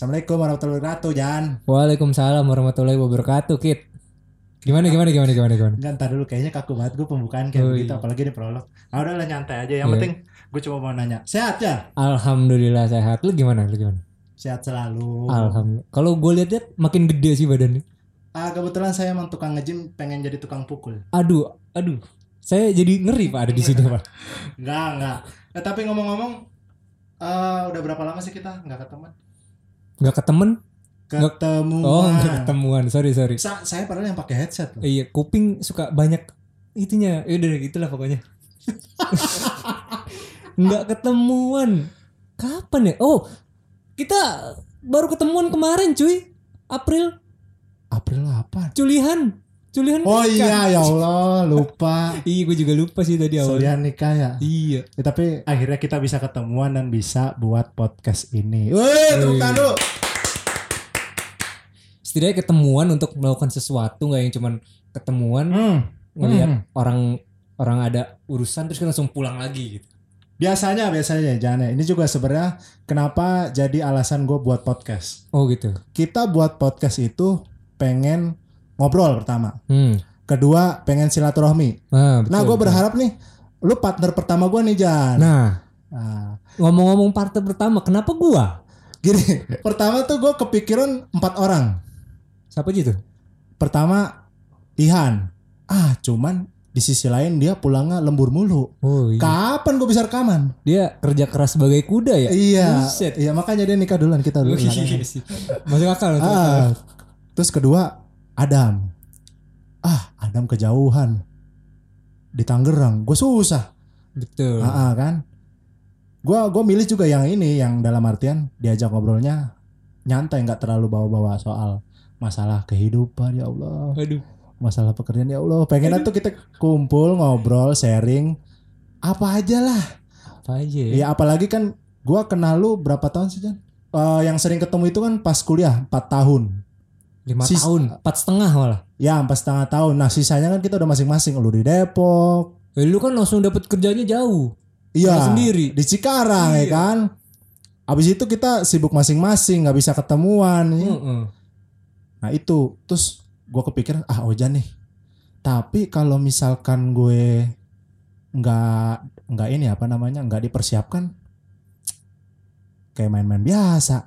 Assalamualaikum warahmatullahi wabarakatuh, Jan. Waalaikumsalam warahmatullahi wabarakatuh, Kit. Gimana gimana gimana gimana gimana? Enggak, ntar dulu kayaknya kaku banget gue pembukaan kayak Oh, begitu, iya. apalagi di prolog. Ah udahlah nyantai aja. Yang Iya. penting gue cuma mau nanya, sehat ya? Alhamdulillah sehat. Lu gimana? Lu gimana? Sehat selalu. Alhamdulillah. Kalau gue lihat-lihat makin gede sih badannya. Ah kebetulan saya emang tukang nge-gym, pengen jadi tukang pukul. Aduh, aduh. Saya jadi ngeri Pak ada di sini Pak. Enggak, enggak. Eh tapi ngomong-ngomong, eh udah berapa lama sih kita nggak ketemu? Gak ketemen? Ketemu. Oh, gak ketemuan. Sorry sorry. Sa- saya padahal yang pakai headset loh. Iya, kuping suka banyak itunya. Ya udah gitulah pokoknya. Nggak ketemuan. Kapan ya? Oh, kita baru ketemuan kemarin cuy. April April apa? culihan. Culihan Oh nikah. iya ya Allah lupa. Iya, gue juga lupa sih tadi awal. Solian nikah ya. Iya. Ya, tapi akhirnya kita bisa ketemuan dan bisa buat podcast ini. Wih, tepuk tangan dulu. Setidaknya ketemuan untuk melakukan sesuatu nggak yang cuman ketemuan Hmm. ngelihat Hmm. orang orang ada urusan terus kan langsung pulang lagi gitu. Biasanya, biasanya Jane. Ini juga sebenarnya kenapa jadi alasan gue buat podcast. Oh gitu. Kita buat podcast itu pengen ngobrol pertama. Hmm. Kedua, pengen silaturahmi. Nah, betul, nah, gue berharap nih, lu partner pertama gue nih Jan. Nah, Nah, ngomong-ngomong partai pertama, kenapa gua? gini, pertama tuh gue kepikiran empat orang. Siapa gitu? Pertama, Ihan. Ah, cuman di sisi lain dia pulangnya lembur mulu. Oh iya. Kapan gue bisa rekaman? Dia kerja keras sebagai kuda ya? Iya, Buset. iya makanya dia nikah duluan kita dulu. Oh, iya sih. Masuk akal, masuk akal. Ah, terus kedua Adam. Ah, Adam kejauhan di Tangerang. Gue susah. Betul. Ah, ah, kan. Gue gue milih juga yang ini, yang dalam artian diajak ngobrolnya nyantai, nggak terlalu bawa-bawa soal masalah kehidupan ya Allah, Aduh. masalah pekerjaan ya Allah. Pengen tuh kita kumpul ngobrol, sharing apa aja lah. Apa aja ya? Ya apalagi kan gue kenal lu berapa tahun sih Jan? Eh, yang sering ketemu itu kan pas kuliah 4 tahun. Lima Sis- tahun, empat setengah malah. Ya empat setengah tahun. Nah sisanya kan kita udah masing-masing. Lu di Depok. Eh, lu kan langsung dapat kerjanya jauh. Iya. Sendiri. Di Cikarang ya Iya. kan. Abis itu kita sibuk masing-masing. nggak bisa ketemuan. ya. Heeh. Nah itu. Terus gue kepikiran. Ah Ojan nih. Tapi kalau misalkan gue nggak nggak ini apa namanya nggak dipersiapkan kayak main-main biasa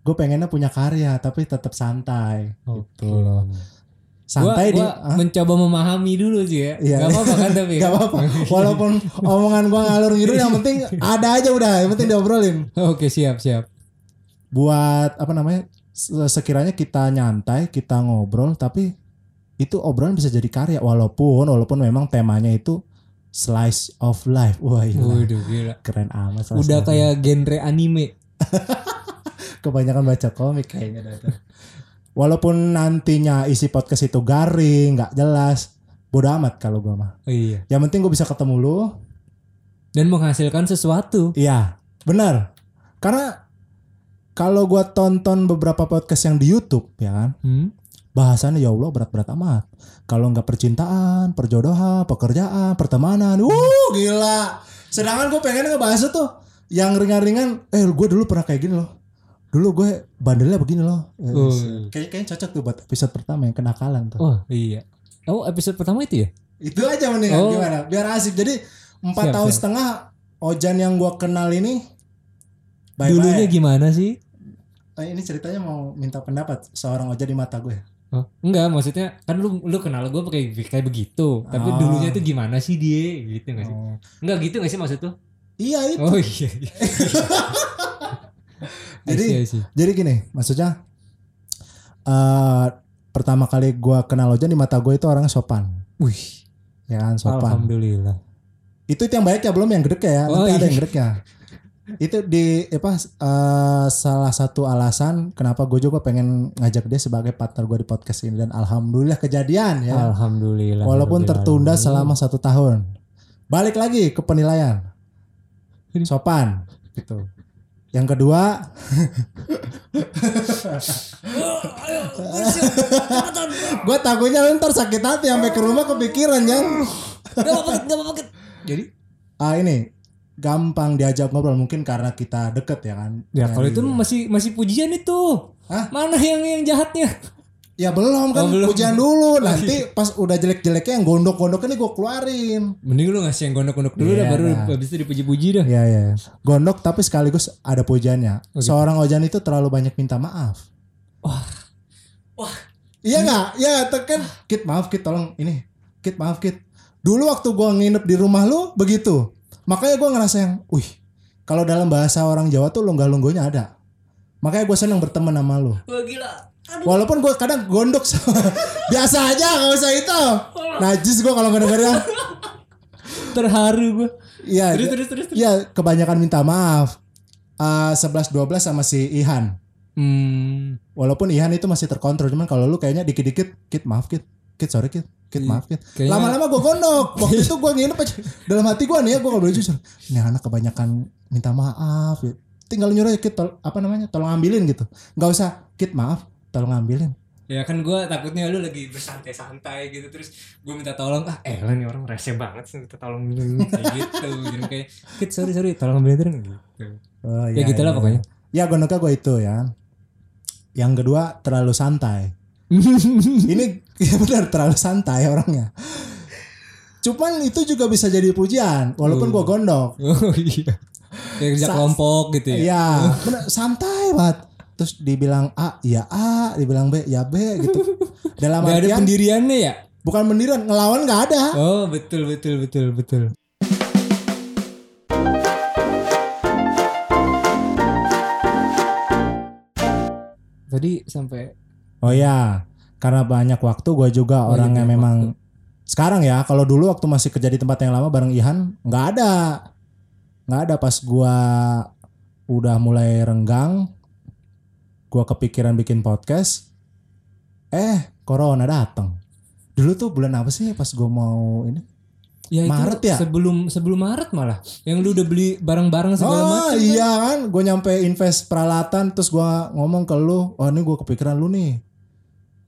gue pengennya punya karya tapi tetap santai Oke. gitu loh santai gua, di gua ah, mencoba memahami dulu sih ya. Iya. Gak apa-apa kan tapi. Gak apa-apa. Walaupun omongan gua ngalur ngidul yang penting ada aja udah, yang penting diobrolin. Oke siap siap. Buat apa namanya? Se- Sekiranya kita nyantai, kita ngobrol tapi itu obrolan bisa jadi karya walaupun walaupun memang temanya itu slice of life. Wah, gila. Waduh gila. keren amat. slice Udah kayak genre anime. kebanyakan baca komik kayaknya. Walaupun nantinya isi podcast itu garing, nggak jelas, bodo amat kalau gua mah. Oh, iya. Yang penting gue bisa ketemu lu, Dan menghasilkan sesuatu. Iya, benar. Karena kalau gua tonton beberapa podcast yang di YouTube, ya kan, Hmm? bahasannya ya Allah berat-berat amat. Kalau nggak percintaan, perjodohan, pekerjaan, pertemanan, wuh gila. Sedangkan gue pengen ngebahas tuh yang ringan-ringan. Eh, gue dulu pernah kayak gini loh. Dulu gue bandelnya begini loh. Eh, Oh. Kayak kayaknya cocok tuh buat episode pertama yang kenakalan tuh. Oh iya. Oh episode pertama itu ya? Itu aja mendingan Oh. gimana? Biar asik. Jadi empat tahun siap. setengah Ojan yang gua kenal ini bye Dulunya gimana sih? Eh, ini ceritanya mau minta pendapat seorang Ojan di mata gue. Oh, enggak maksudnya kan lu lu kenal gue pakai kayak begitu. Tapi Ah. dulunya itu gimana sih dia gitu gak sih? Oh. Enggak gitu gak sih maksud tuh? Iya itu. Oh iya. iya. Jadi I see, I see. jadi gini, maksudnya eh pertama kali gua kenal Ojan di mata gue itu orangnya sopan. Wih, Ya kan sopan. alhamdulillah. Itu itu yang baik ya belum yang gedek ya. Oh, Nanti ada iya. yang gedek ya. Itu di apa eh, salah satu alasan kenapa gue juga pengen ngajak dia sebagai partner gue di podcast ini dan alhamdulillah kejadian ya. Alhamdulillah. Walaupun Rabbil tertunda selama satu tahun. Balik lagi ke penilaian. Sopan gitu. Yang kedua, gue takutnya lu ntar sakit hati sampai ke rumah kepikiran yang gak apa-apa. Jadi? ah ini gampang diajak ngobrol mungkin karena kita deket ya kan. Ya kalau itu masih masih pujian itu. Hah? Mana yang yang jahatnya? ya belum kan Oh, belum. pujian dulu nanti pas udah jelek-jeleknya yang gondok-gondok ini gue keluarin. Mending lu ngasih yang gondok-gondok dulu Iya, dah baru dah. habis itu dipuji-puji dah. Ya ya. Gondok tapi sekaligus ada pujiannya. Oh, gitu. Seorang Ojan itu terlalu banyak minta maaf. Wah. Wah. Iya nggak? Ya tekan. Kit maaf Kit tolong ini. Kit maaf Kit. Dulu waktu gua nginep di rumah lu begitu. Makanya gua ngerasa yang, wih, kalau dalam bahasa orang Jawa tuh longgah-longgonya ada. Makanya gue seneng berteman sama lu. Wah gila. Walaupun gue kadang gondok sama biasa aja nggak usah itu. Najis gue kalau ngedengernya. Terharu gua. Iya. Terus terus terus. terus. Iya kebanyakan minta maaf. Eh 11 12 sama si Ihan. Hmm. Walaupun Ihan itu masih terkontrol cuman kalau lu kayaknya dikit-dikit Kit maaf Kit. Kit sorry Kit. Kit maaf Kit. Kayaknya- Lama-lama gue gondok. Waktu itu gue nginep aja. Dalam hati gue nih ya gue kalau boleh jujur. Ini anak kebanyakan minta maaf. Ya. Tinggal nyuruh ya, Kit tol- apa namanya tolong ambilin gitu. Nggak usah Kit maaf tolong ambilin. Ya kan gua takutnya lu lagi bersantai-santai gitu terus gua minta tolong ah eh nih orang rese banget sih minta tolong kayak gitu jadi kayak kit sorry sorry tolong ambilin terus gitu. Oh, Ya gitulah pokoknya. Ya gondoknya gue itu ya. Yang kedua terlalu santai. Ini ya benar terlalu santai orangnya. Cuman itu juga bisa jadi pujian walaupun gue gondok. Oh iya. Kayak kerja Sa- kelompok gitu ya. Iya, bener, santai banget. Terus dibilang A, ya A, dibilang B, ya B gitu. Dalam Gak ada artian pendiriannya ya? bukan pendirian, ngelawan nggak ada. Oh betul betul betul betul. Tadi sampai Oh ya, karena banyak waktu gue juga Oh, orang iya, memang sekarang ya. Kalau dulu waktu masih kerja di tempat yang lama bareng Ihan, nggak ada, nggak ada pas gua udah mulai renggang, gua kepikiran bikin podcast. Eh, corona datang. Dulu tuh bulan apa sih pas gua mau ini? ya itu Maret ya? sebelum sebelum Maret malah yang lu udah beli barang-barang segala Oh macam. iya kan, gue nyampe invest peralatan, terus gua ngomong ke lu, oh ini gue kepikiran lu nih.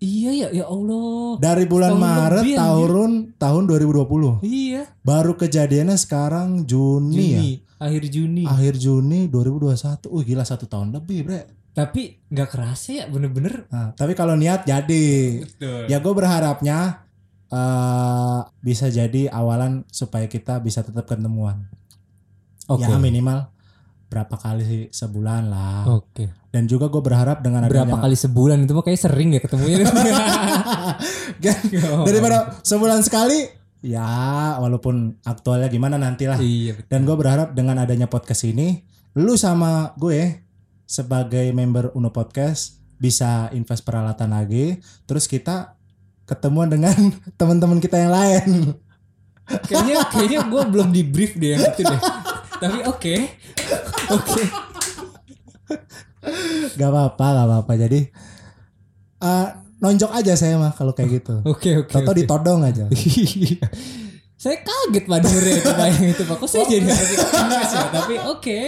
Iya ya ya Allah. Dari bulan Setahun Maret lebih, tahun tahun 2020. Iya. Baru kejadiannya sekarang Juni, ya. Juni, akhir Juni. Akhir Juni 2021. Uh gila satu tahun lebih bre. Tapi nggak kerasa ya bener-bener. Nah, tapi kalau niat jadi. Betul. Ya gue berharapnya eh bisa jadi awalan supaya kita bisa tetap ketemuan. Oke. Ya minimal berapa kali sih sebulan lah. Oke. Dan juga gue berharap dengan Berapa adanya kali sebulan itu mah kayak sering ya ketemunya. Oh. daripada sebulan sekali ya walaupun aktualnya gimana nantilah. iya betul. Dan gue berharap dengan adanya podcast ini, lu sama gue sebagai member Uno Podcast bisa invest peralatan lagi, terus kita ketemuan dengan teman-teman kita yang lain. Kayaknya kayaknya gue belum di brief deh yang itu deh. Tapi oke. Oke. gak apa-apa, gak apa-apa. Jadi eh, nonjok aja saya mah kalau kayak gitu. Oke oke. Toto ditodong aja. Iya. Saya kaget dengernya itu bayang itu pak. Kok saya jadi harus ikut ya? Tapi oke.